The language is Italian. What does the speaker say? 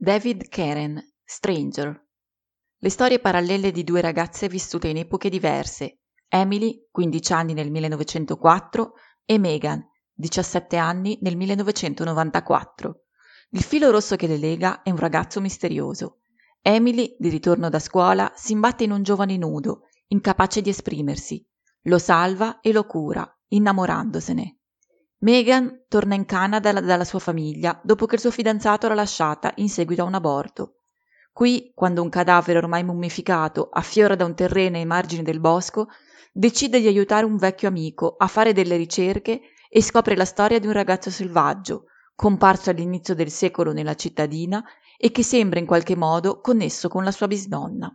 David Karen, Stranger. Le storie parallele di due ragazze vissute in epoche diverse. Emily, 15 anni nel 1904, e Megan, 17 anni nel 1994. Il filo rosso che le lega è un ragazzo misterioso. Emily, di ritorno da scuola, si imbatte in un giovane nudo, incapace di esprimersi. Lo salva e lo cura, innamorandosene. Megan torna in Canada dalla sua famiglia dopo che il suo fidanzato l'ha lasciata in seguito a un aborto. Qui, quando un cadavere ormai mummificato affiora da un terreno ai margini del bosco, decide di aiutare un vecchio amico a fare delle ricerche e scopre la storia di un ragazzo selvaggio, comparso all'inizio del secolo nella cittadina e che sembra in qualche modo connesso con la sua bisnonna.